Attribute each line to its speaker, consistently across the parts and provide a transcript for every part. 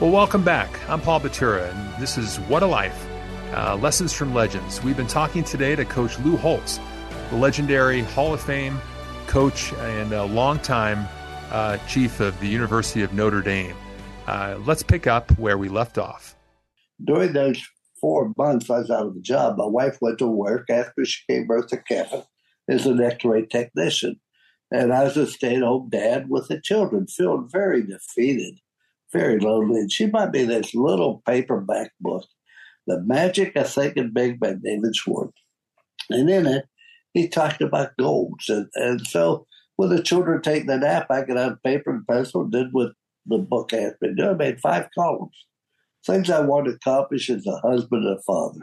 Speaker 1: Well, welcome back. I'm Paul Batura, and this is What a Life uh, Lessons from Legends. We've been talking today to Coach Lou Holtz, the legendary Hall of Fame coach and a longtime uh, chief of the University of Notre Dame. Uh, let's pick up where we left off.
Speaker 2: During those four months I was out of the job, my wife went to work after she gave birth to Kevin as an x ray technician. And I was a stay at home dad with the children, feeling very defeated very lonely. And she might be this little paperback book, The Magic of Thinking Big by David Schwartz. And in it, he talked about goals. And, and so when the children take the nap, I got out paper and pencil, did what the book asked me to do. I made five columns. Things I want to accomplish as a husband and a father.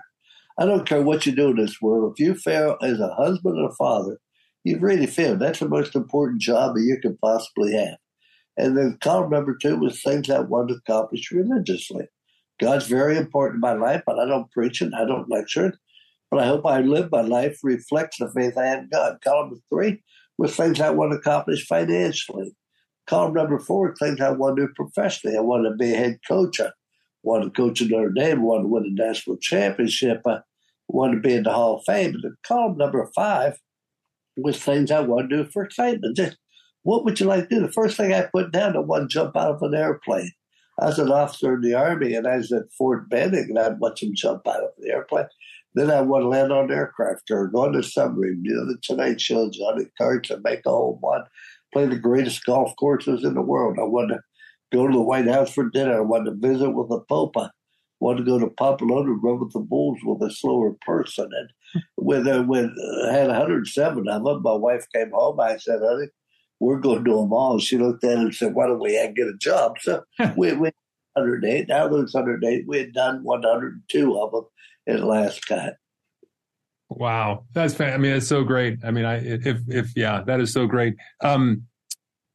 Speaker 2: I don't care what you do in this world. If you fail as a husband and a father, you've really failed. That's the most important job that you can possibly have. And then column number two was things I want to accomplish religiously. God's very important in my life, but I don't preach it, I don't lecture it. But I hope I live my life reflects the faith I have in God. Column three was things I want to accomplish financially. Column number four, things I want to do professionally. I want to be a head coach. I want to coach at Notre Dame. I want to win a national championship. I want to be in the Hall of Fame. And column number five was things I want to do for excitement. Just what would you like to do? The first thing I put down, to jump out of an airplane. I was an officer in the Army and I was at Fort Benning and I'd watch them jump out of the airplane. Then I want to land on aircraft or go on a submarine, do the Tonight Show, Johnny Carson, make a home run, play the greatest golf courses in the world. I want to go to the White House for dinner. I want to visit with the Pope. I want to go to Pamplona and run with the Bulls with a slower person. And when, uh, when I had 107 of them, my wife came home. I said, honey, we're going to do them all. She looked at it and said, why don't we get a job? So we, we 108. Now those 108, we had done 102 of them at last cut.
Speaker 1: Wow, that's fan- I mean, it's so great. I mean, I if if yeah, that is so great. Um,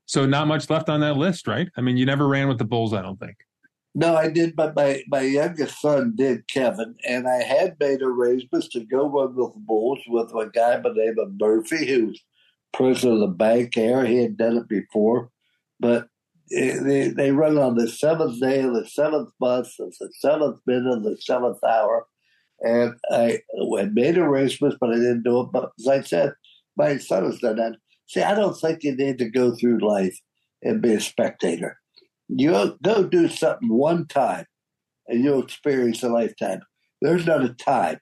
Speaker 1: so not much left on that list, right? I mean, you never ran with the Bulls, I don't think.
Speaker 2: No, I did, but my, my youngest son did, Kevin, and I had made arrangements to go run with the Bulls with a guy by the name of Murphy, who's president of the bank there. He had done it before, but they they run on the seventh day of the seventh month of the seventh minute of the seventh hour. And I had made arrangements, but I didn't do it. But as I said, my son has done that. See, I don't think you need to go through life and be a spectator. You go do something one time and you'll experience a lifetime. There's not a time.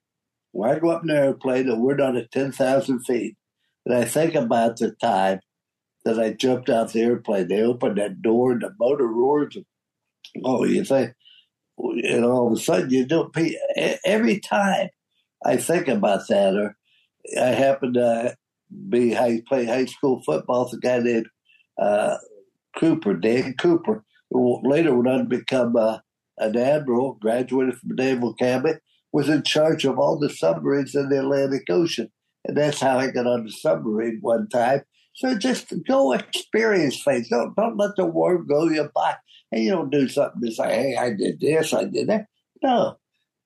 Speaker 2: When I go up in an airplane and we're not at 10,000 feet, and I think about the time that I jumped out the airplane. They opened that door and the motor roars. Oh, you think, and all of a sudden you don't. Every time I think about that, or I happen to be high, play high school football with a guy named uh, Cooper, Dan Cooper, who later went on to become uh, an admiral, graduated from Naval Academy, was in charge of all the submarines in the Atlantic Ocean. And that's how I got on the submarine one time. So just go experience things. Don't don't let the world go you by. And you don't do something to say, hey, I did this, I did that. No.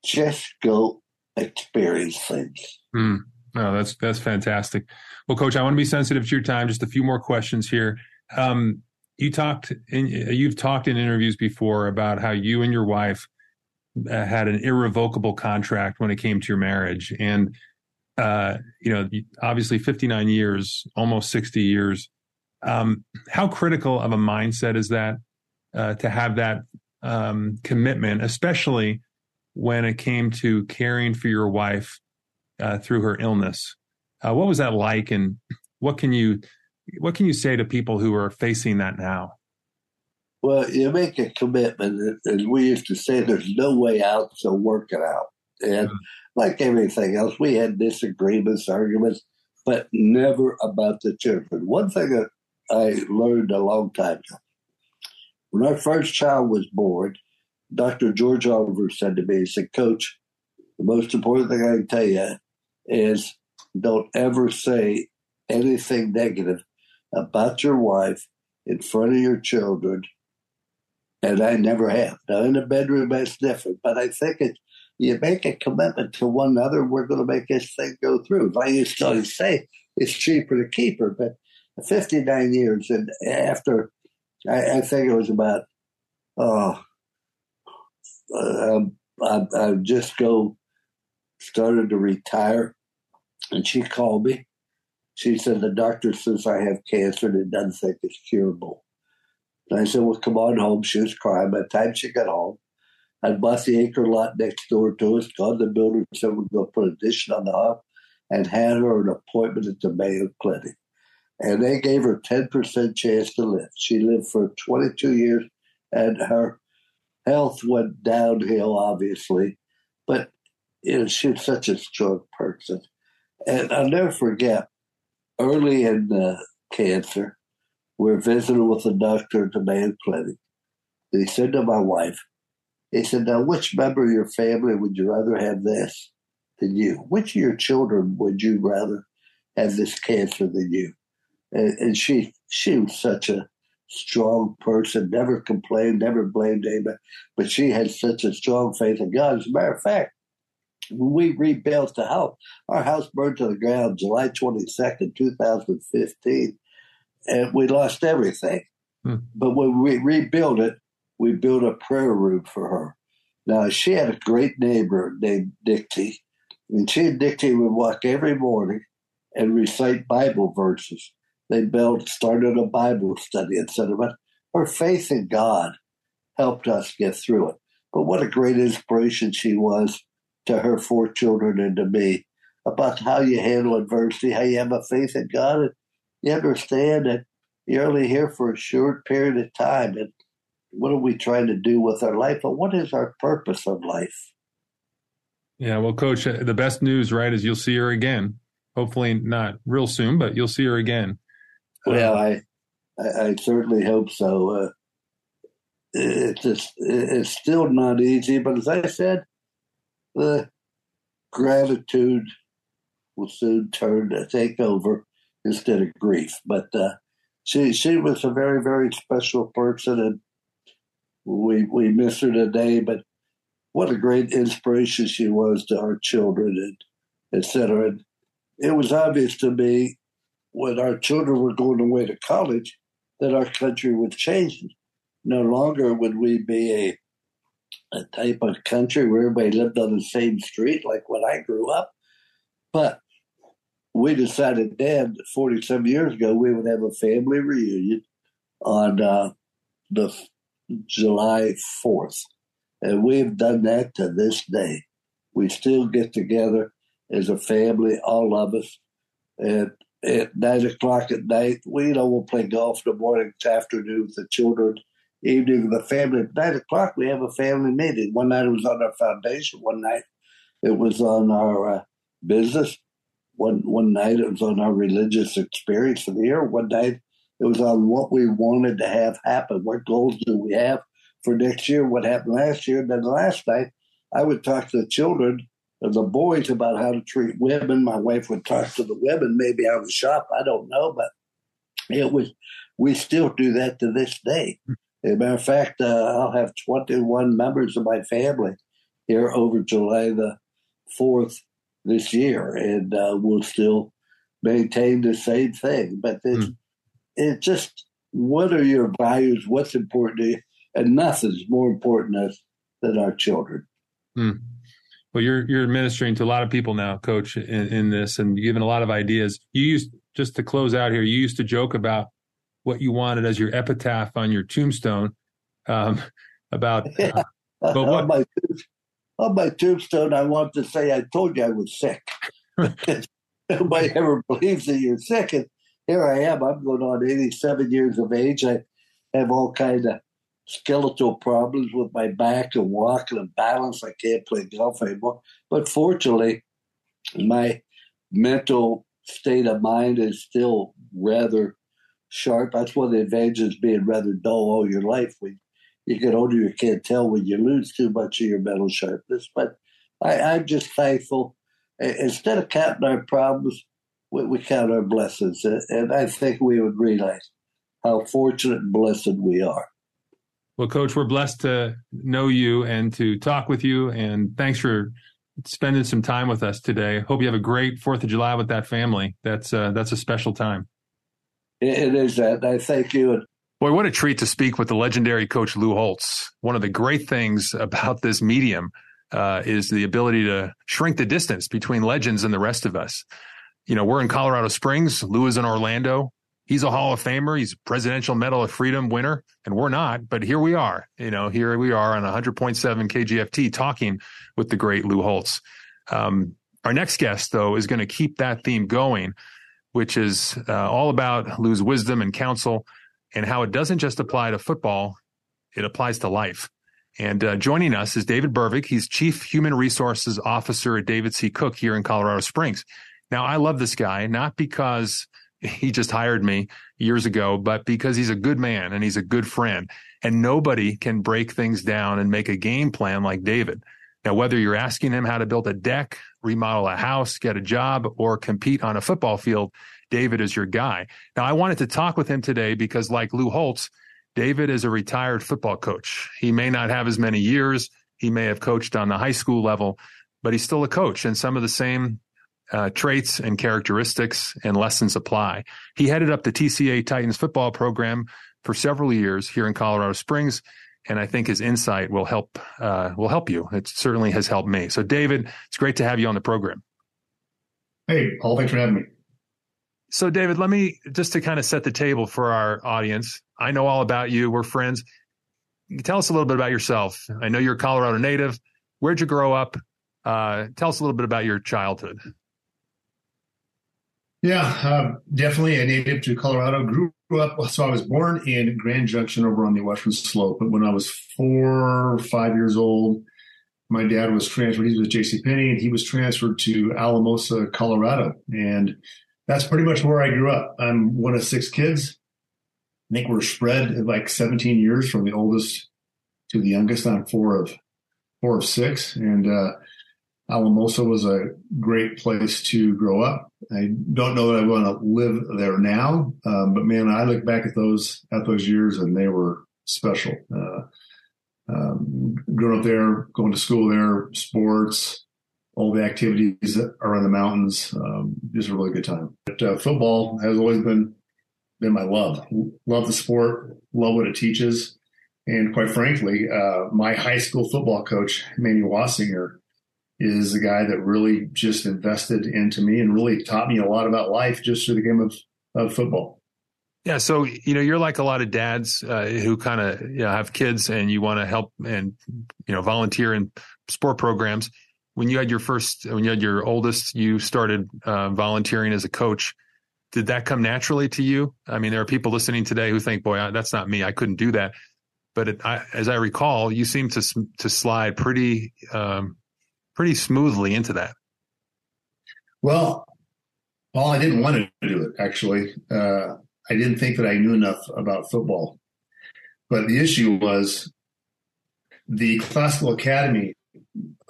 Speaker 2: Just go experience things.
Speaker 1: Mm. No, that's that's fantastic. Well, Coach, I want to be sensitive to your time. Just a few more questions here. Um, you talked, in, you've talked in interviews before about how you and your wife uh, had an irrevocable contract when it came to your marriage, and uh, you know, obviously 59 years, almost 60 years. Um, how critical of a mindset is that uh, to have that um, commitment, especially when it came to caring for your wife uh, through her illness? Uh, what was that like, and what can you what can you say to people who are facing that now?
Speaker 2: Well, you make a commitment, as we used to say, there's no way out, so work it out. And mm-hmm like everything else, we had disagreements, arguments, but never about the children. One thing that I learned a long time ago When our first child was born, Dr. George Oliver said to me, he said, Coach, the most important thing I can tell you is don't ever say anything negative about your wife in front of your children. And I never have. Now, in the bedroom, that's different. But I think it, you make a commitment to one another, we're going to make this thing go through. I used to say it's cheaper to keep her, but 59 years, and after, I, I think it was about, oh, uh, I, I just go started to retire, and she called me. She said the doctor says I have cancer and it doesn't think it's curable. And I said, "Well, come on home." She was crying. By the time she got home, I bought the acre lot next door to us. Called the builder, said we're going to put addition on the house, and had her an appointment at the Mayo Clinic. And they gave her ten percent chance to live. She lived for 22 years, and her health went downhill, obviously. But you know, she's such a strong person. And I'll never forget, early in the cancer, we're visiting with a doctor at the Mayo Clinic. And he said to my wife, he said, Now, which member of your family would you rather have this than you? Which of your children would you rather have this cancer than you? And, and she she was such a strong person, never complained, never blamed anybody, but she had such a strong faith in God. As a matter of fact, when we rebuilt the house, our house burned to the ground July 22nd, 2015, and we lost everything. Hmm. But when we rebuilt it, we built a prayer room for her. Now, she had a great neighbor named Dixie, and she and Dixie would walk every morning and recite Bible verses. They built, started a Bible study, etc. But her faith in God helped us get through it. But what a great inspiration she was to her four children and to me about how you handle adversity, how you have a faith in God, and you understand that you're only here for a short period of time. And what are we trying to do with our life? But what is our purpose of life?
Speaker 1: Yeah, well, Coach, the best news, right, is you'll see her again. Hopefully, not real soon, but you'll see her again.
Speaker 2: Well, uh, I, I, I certainly hope so. Uh, it's just, it's still not easy, but as I said, the gratitude will soon turn to take over instead of grief. But uh, she she was a very very special person, and we we miss her today. But what a great inspiration she was to our children and etc. And it was obvious to me when our children were going away to college that our country was changing. No longer would we be a a type of country where everybody lived on the same street like when I grew up. But we decided then, 47 years ago, we would have a family reunion on uh, the July 4th. And we've done that to this day. We still get together as a family, all of us. And at nine o'clock at night, we know we'll play golf in the morning, afternoon with the children evening the family. At nine o'clock, we have a family meeting. One night it was on our foundation. One night it was on our uh, business. One one night it was on our religious experience of the year. One night it was on what we wanted to have happen. What goals do we have for next year? What happened last year? Then last night, I would talk to the children and the boys about how to treat women. My wife would talk to the women, maybe out of the shop. I don't know, but it was. We still do that to this day. As a matter of fact, uh, I'll have 21 members of my family here over July the 4th this year, and uh, we'll still maintain the same thing. But it's, mm. It's just what are your values? What's important to you? And nothing's more important than our children.
Speaker 1: Mm. Well, you're you're administering to a lot of people now, Coach, in, in this, and giving a lot of ideas. You used just to close out here. You used to joke about what you wanted as your epitaph on your tombstone um, about. Uh,
Speaker 2: but what, on, my, on my tombstone, I want to say I told you I was sick. Nobody ever believes that you're sick, and here I am. I'm going on 87 years of age. I have all kind of skeletal problems with my back and walking and balance. I can't play golf anymore. But fortunately, my mental state of mind is still rather sharp. That's one of the advantages being rather dull all your life. We you get older, you can't tell when you lose too much of your mental sharpness. But I, I'm just thankful. Instead of counting our problems, we, we count our blessings. And I think we would realize how fortunate and blessed we are.
Speaker 1: Well, Coach, we're blessed to know you and to talk with you. And thanks for spending some time with us today. Hope you have a great Fourth of July with that family. That's uh, that's a special time.
Speaker 2: It is that. I thank you.
Speaker 1: Boy, what a treat to speak with the legendary Coach Lou Holtz. One of the great things about this medium uh, is the ability to shrink the distance between legends and the rest of us. You know, we're in Colorado Springs. Lou is in Orlando he's a Hall of Famer. He's a Presidential Medal of Freedom winner, and we're not. But here we are. You know, here we are on 100.7 KGFT talking with the great Lou Holtz. Um, our next guest, though, is going to keep that theme going, which is uh, all about Lou's wisdom and counsel and how it doesn't just apply to football, it applies to life. And uh, joining us is David Bervig. He's Chief Human Resources Officer at David C. Cook here in Colorado Springs. Now, I love this guy, not because he just hired me years ago, but because he's a good man and he's a good friend. And nobody can break things down and make a game plan like David. Now, whether you're asking him how to build a deck, remodel a house, get a job, or compete on a football field, David is your guy. Now, I wanted to talk with him today because, like Lou Holtz, David is a retired football coach. He may not have as many years. He may have coached on the high school level, but he's still a coach. And some of the same uh, traits and characteristics and lessons apply. He headed up the TCA Titans football program for several years here in Colorado Springs, and I think his insight will help uh, will help you. It certainly has helped me. So, David, it's great to have you on the program.
Speaker 3: Hey, Paul, thanks for having me.
Speaker 1: So, David, let me just to kind of set the table for our audience. I know all about you. We're friends. Tell us a little bit about yourself. I know you're a Colorado native. Where'd you grow up? Uh, tell us a little bit about your childhood.
Speaker 3: Yeah, uh, definitely a native to Colorado. Grew up, so I was born in Grand Junction over on the western slope. But when I was four or five years old, my dad was transferred. He was J.C. Penney, and he was transferred to Alamosa, Colorado, and that's pretty much where I grew up. I'm one of six kids. I think we're spread like 17 years from the oldest to the youngest. I'm four of four of six, and uh, Alamosa was a great place to grow up. I don't know that I want to live there now, um, but man, I look back at those at those years and they were special. Uh, um, growing up there, going to school there, sports, all the activities around the mountains, um, just a really good time. But uh, football has always been been my love. Love the sport, love what it teaches, and quite frankly, uh, my high school football coach, Manny Wassinger is a guy that really just invested into me and really taught me a lot about life just through the game of, of football.
Speaker 1: Yeah, so you know you're like a lot of dads uh, who kind of you know, have kids and you want to help and you know volunteer in sport programs. When you had your first, when you had your oldest, you started uh, volunteering as a coach. Did that come naturally to you? I mean, there are people listening today who think, "Boy, that's not me. I couldn't do that." But it, I, as I recall, you seem to to slide pretty um, pretty smoothly into that.
Speaker 3: Well, well, I didn't want to do it actually. Uh, I didn't think that I knew enough about football. But the issue was the Classical Academy.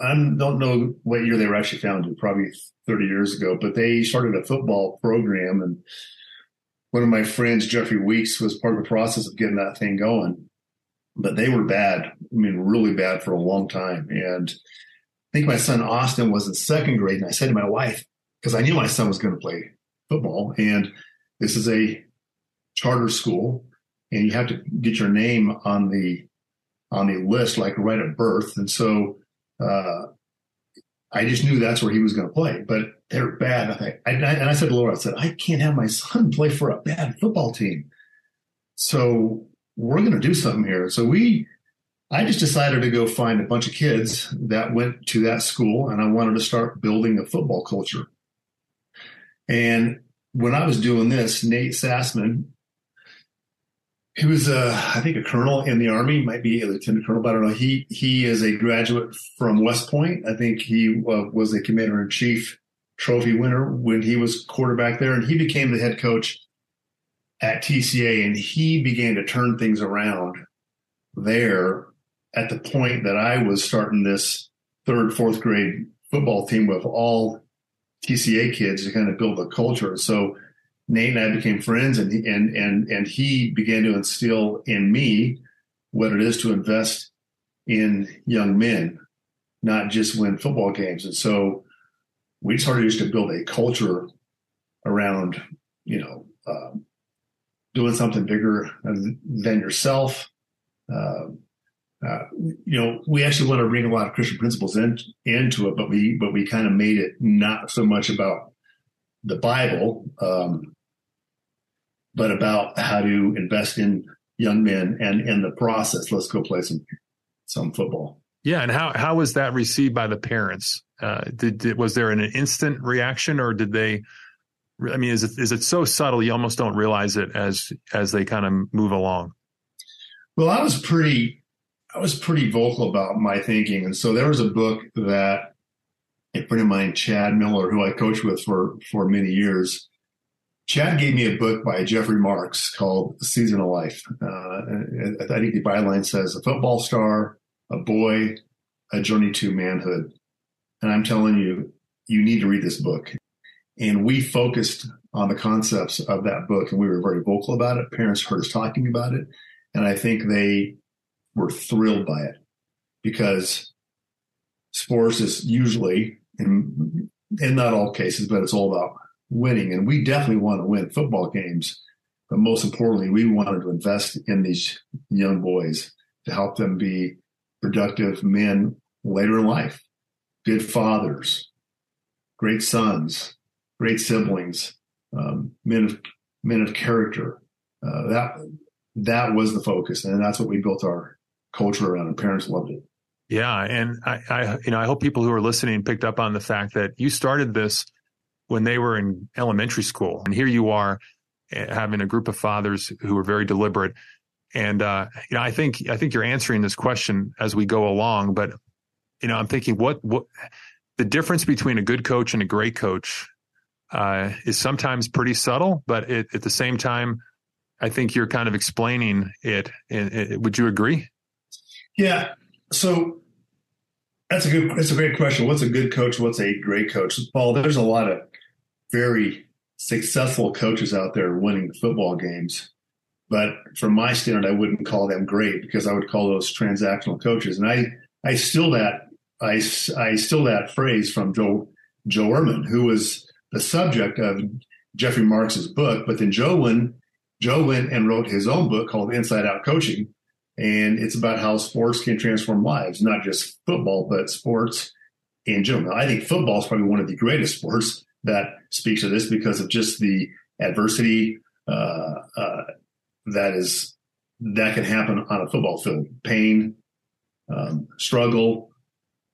Speaker 3: I don't know what year they were actually founded, probably 30 years ago, but they started a football program. And one of my friends, Jeffrey Weeks, was part of the process of getting that thing going. But they were bad. I mean, really bad for a long time. And think my son Austin was in second grade, and I said to my wife, because I knew my son was going to play football, and this is a charter school, and you have to get your name on the on the list like right at birth, and so uh, I just knew that's where he was going to play. But they're bad. I think, and I said to Laura, I said, I can't have my son play for a bad football team. So we're going to do something here. So we I just decided to go find a bunch of kids that went to that school and I wanted to start building a football culture. And when I was doing this, Nate Sassaman, he was, uh, I think, a colonel in the army, might be a lieutenant colonel, but I don't know. He he is a graduate from West Point. I think he uh, was a commander in chief trophy winner when he was quarterback there, and he became the head coach at TCA, and he began to turn things around there at the point that I was starting this third, fourth grade football team with all TCA kids to kind of build a culture. So Nate and I became friends, and and and and he began to instill in me what it is to invest in young men, not just win football games. And so we started just to build a culture around, you know, uh, doing something bigger than yourself. Uh, uh, you know, we actually want to bring a lot of Christian principles in, into it, but we but we kind of made it not so much about the Bible, um, but about how to invest in young men and in the process. Let's go play some some football.
Speaker 1: Yeah, and how how was that received by the parents? Uh, did, did was there an instant reaction, or did they? I mean, is it is it so subtle you almost don't realize it as as they kind of move along?
Speaker 3: Well, I was pretty I was pretty vocal about my thinking, and so there was a book that a friend of mine, Chad Miller, who I coached with for for many years, Chad gave me a book by Jeffrey Marx called Season of Life. Uh, I think the byline says a football star, a boy, a journey to manhood. And I'm telling you, you need to read this book. And we focused on the concepts of that book and we were very vocal about it. Parents heard us talking about it. And I think they were thrilled by it because sports is usually, in, in not all cases, but it's all about winning. And we definitely want to win football games. But most importantly, we wanted to invest in these young boys to help them be productive men later in life, good fathers, great sons, great siblings, um, men of men of character. Uh, that that was the focus, and that's what we built our culture around. And parents loved it.
Speaker 1: Yeah, and I, I, you know, I hope people who are listening picked up on the fact that you started this when they were in elementary school. And here you are eh, having a group of fathers who are very deliberate. And, uh, you know, I think, I think you're answering this question as we go along, but, you know, I'm thinking what, what the difference between a good coach and a great coach, uh, is sometimes pretty subtle, but it, at the same time, I think you're kind of explaining it. And, and would you agree?
Speaker 3: Yeah. So that's a good. That's a great question. What's a good coach? What's a great coach? Paul, there's a lot of very successful coaches out there winning football games. But from my standard, I wouldn't call them great because I would call those transactional coaches. And I, I still that I, I still that phrase from Joe Joe Ehrmann, who was the subject of Jeffrey Marx's book. But then Joe went Joe went and wrote his own book called Inside Out Coaching, and it's about how sports can transform lives, not just football, but sports in general. I think football is probably one of the greatest sports that speaks to this because of just the adversity uh, uh, that is that can happen on a football field. Pain, um, struggle,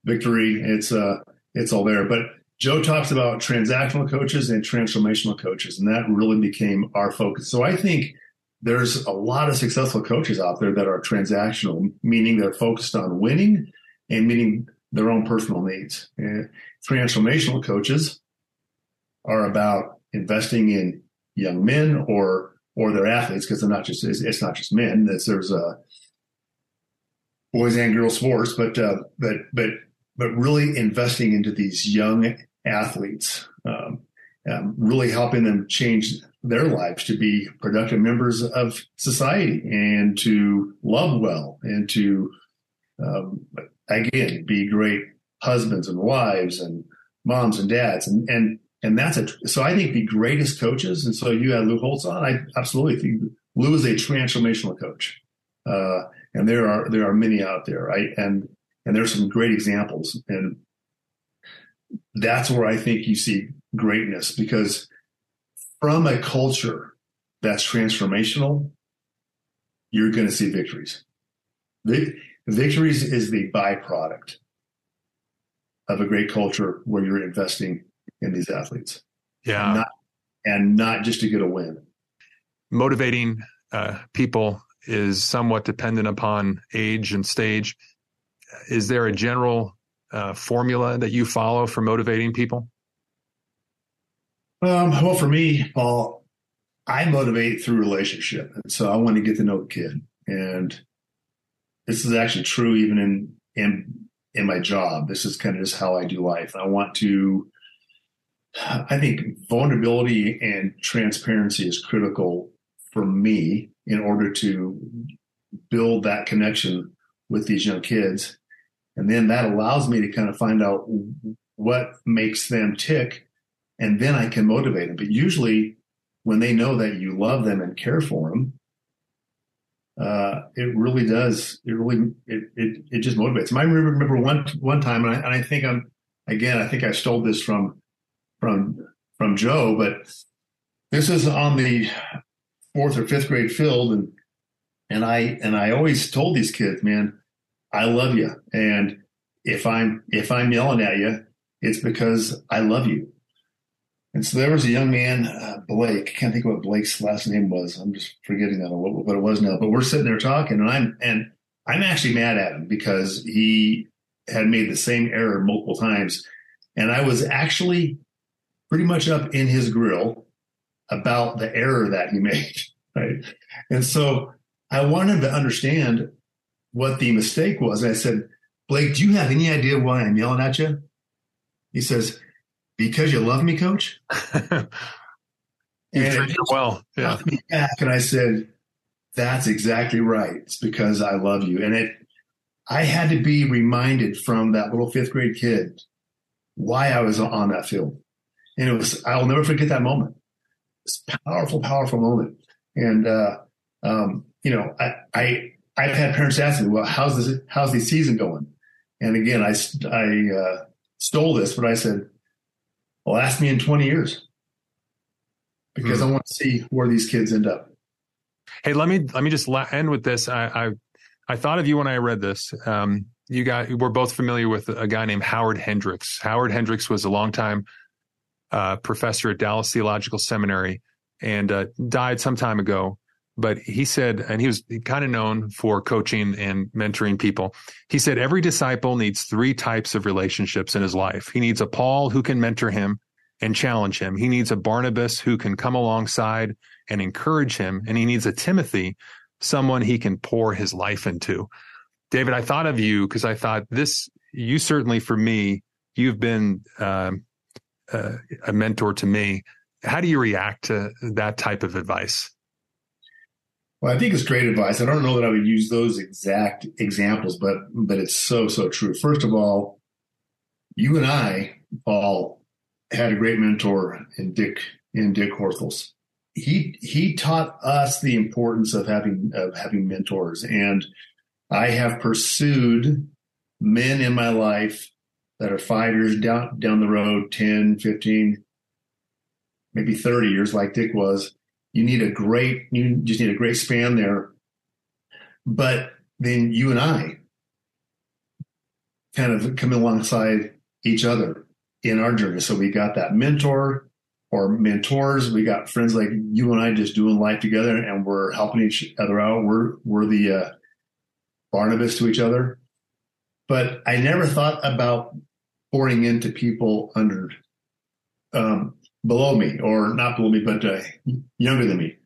Speaker 3: victory. It's uh, it's all there. But Joe talks about transactional coaches and transformational coaches, and that really became our focus. So I think there's a lot of successful coaches out there that are transactional, meaning they're focused on winning and meeting their own personal needs. And transformational coaches are about investing in young men or or their athletes because they're not just it's, it's not just men. It's, there's uh, boys and girls sports, but uh, but but but really investing into these young athletes, um, um, really helping them change their lives to be productive members of society and to love well and to um, again be great husbands and wives and moms and dads and and and that's a so I think the greatest coaches, and so you had Lou Holtz on. I absolutely think Lou is a transformational coach, uh, and there are there are many out there, right? And and there's some great examples, and that's where I think you see greatness because from a culture that's transformational, you're going to see victories. victories is the byproduct of a great culture where you're investing in these athletes.
Speaker 1: Yeah.
Speaker 3: And not, and not just to get a win.
Speaker 1: Motivating uh, people is somewhat dependent upon age and stage. Is there a general uh, formula that you follow for motivating people?
Speaker 3: Um, well, for me, Paul, I motivate through relationship. And so I want to get to know the kid. And this is actually true even in in in my job. This is kind of just how I do life. I want to. I think vulnerability and transparency is critical for me in order to build that connection with these young kids. And then that allows me to kind of find out what makes them tick. And then I can motivate them. But usually, when they know that you love them and care for them, uh, it really does. It really it, it it just motivates. I remember one one time, and I, and I think I'm again. I think I stole this from from from Joe, but this is on the fourth or fifth grade field, and and I and I always told these kids, man, I love you, and if I'm if I'm yelling at you, it's because I love you. And so there was a young man, uh, Blake. I can't think what Blake's last name was. I'm just forgetting that what, what it was now. But we're sitting there talking, and I'm and I'm actually mad at him because he had made the same error multiple times, and I was actually pretty much up in his grill about the error that he made. Right, and so I wanted to understand what the mistake was. And I said, Blake, do you have any idea why I'm yelling at you? He says, because you love me, coach.
Speaker 1: you and well. Yeah.
Speaker 3: Back and I said, that's exactly right. It's because I love you. And it, I had to be reminded from that little fifth grade kid why I was on that field. And it was, I'll never forget that moment. It's a powerful, powerful moment. And, uh, um, you know, I, I, I've had parents ask me, well, how's this, how's the season going? And again, I, I, uh, stole this, but I said, well, ask me in 20 years because mm-hmm. I want to see where these kids end up.
Speaker 1: Hey, let me let me just end with this. I I, I thought of you when I read this. Um, you got we're both familiar with a guy named Howard Hendricks. Howard Hendricks was a longtime uh, professor at Dallas Theological Seminary and uh, died some time ago. But he said, and he was kind of known for coaching and mentoring people. He said every disciple needs three types of relationships in his life. He needs a Paul who can mentor him and challenge him. He needs a Barnabas who can come alongside and encourage him. And he needs a Timothy, someone he can pour his life into. David, I thought of you because I thought this, you certainly for me, you've been uh, uh, a mentor to me. How do you react to that type of advice?
Speaker 3: Well, I think it's great advice. I don't know that I would use those exact examples, but but it's so so true. First of all, you and I, Paul, had a great mentor in Dick in Dick Horthels. He he taught us the importance of having of having mentors, and I have pursued men in my life that are five years down down the road, 10, 15, maybe 30 years, like Dick was, you need a great, you just need a great span there. But then you and I kind of come alongside each other in our journey. So we got that mentor or mentors. We got friends like you and I just doing life together and we're helping each other out. We're, we're the uh, Barnabas to each other. But I never thought about pouring into people under um, below me or not below me, but uh, younger than me.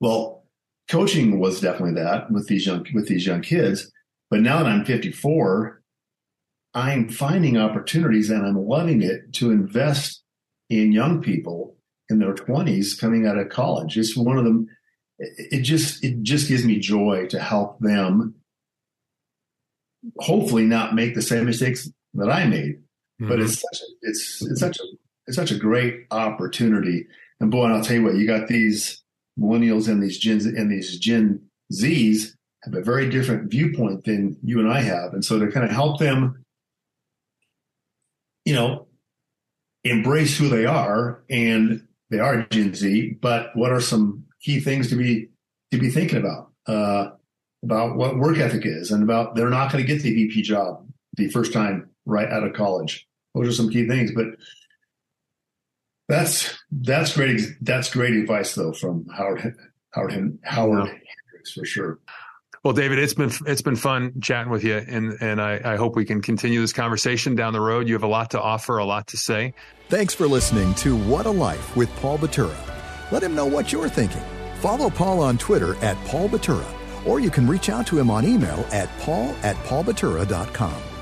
Speaker 3: Well, coaching was definitely that with these young with these young kids. But now that I'm 54, I'm finding opportunities and I'm loving it to invest in young people in their 20s coming out of college. It's one of them. It just it just gives me joy to help them. Hopefully, not make the same mistakes that I made. Mm-hmm. But it's such a, it's it's such a it's such a great opportunity. And boy, and I'll tell you what, you got these millennials and these Gen and these Gen Zs have a very different viewpoint than you and I have. And so to kind of help them, you know, embrace who they are and they are Gen Z, but what are some key things to be to be thinking about? Uh, about what work ethic is and about they're not going to get the VP job the first time right out of college. Those are some key things. But that's that's great. That's great advice, though, from Howard Howard Howard Hendricks for sure.
Speaker 1: Well, David, it's been it's been fun chatting with you, and and I, I hope we can continue this conversation down the road. You have a lot to offer, a lot to say.
Speaker 4: Thanks for listening to What a Life with Paul Batura. Let him know what you're thinking. Follow Paul on Twitter at Paul Batura or you can reach out to him on email at paul at paulbatura.com.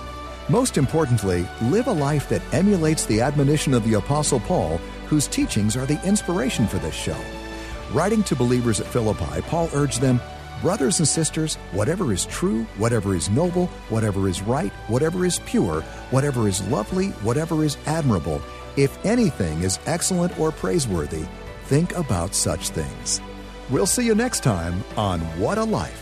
Speaker 4: Most importantly, live a life that emulates the admonition of the Apostle Paul, whose teachings are the inspiration for this show. Writing to believers at Philippi, Paul urged them Brothers and sisters, whatever is true, whatever is noble, whatever is right, whatever is pure, whatever is lovely, whatever is admirable, if anything is excellent or praiseworthy, think about such things. We'll see you next time on What a Life.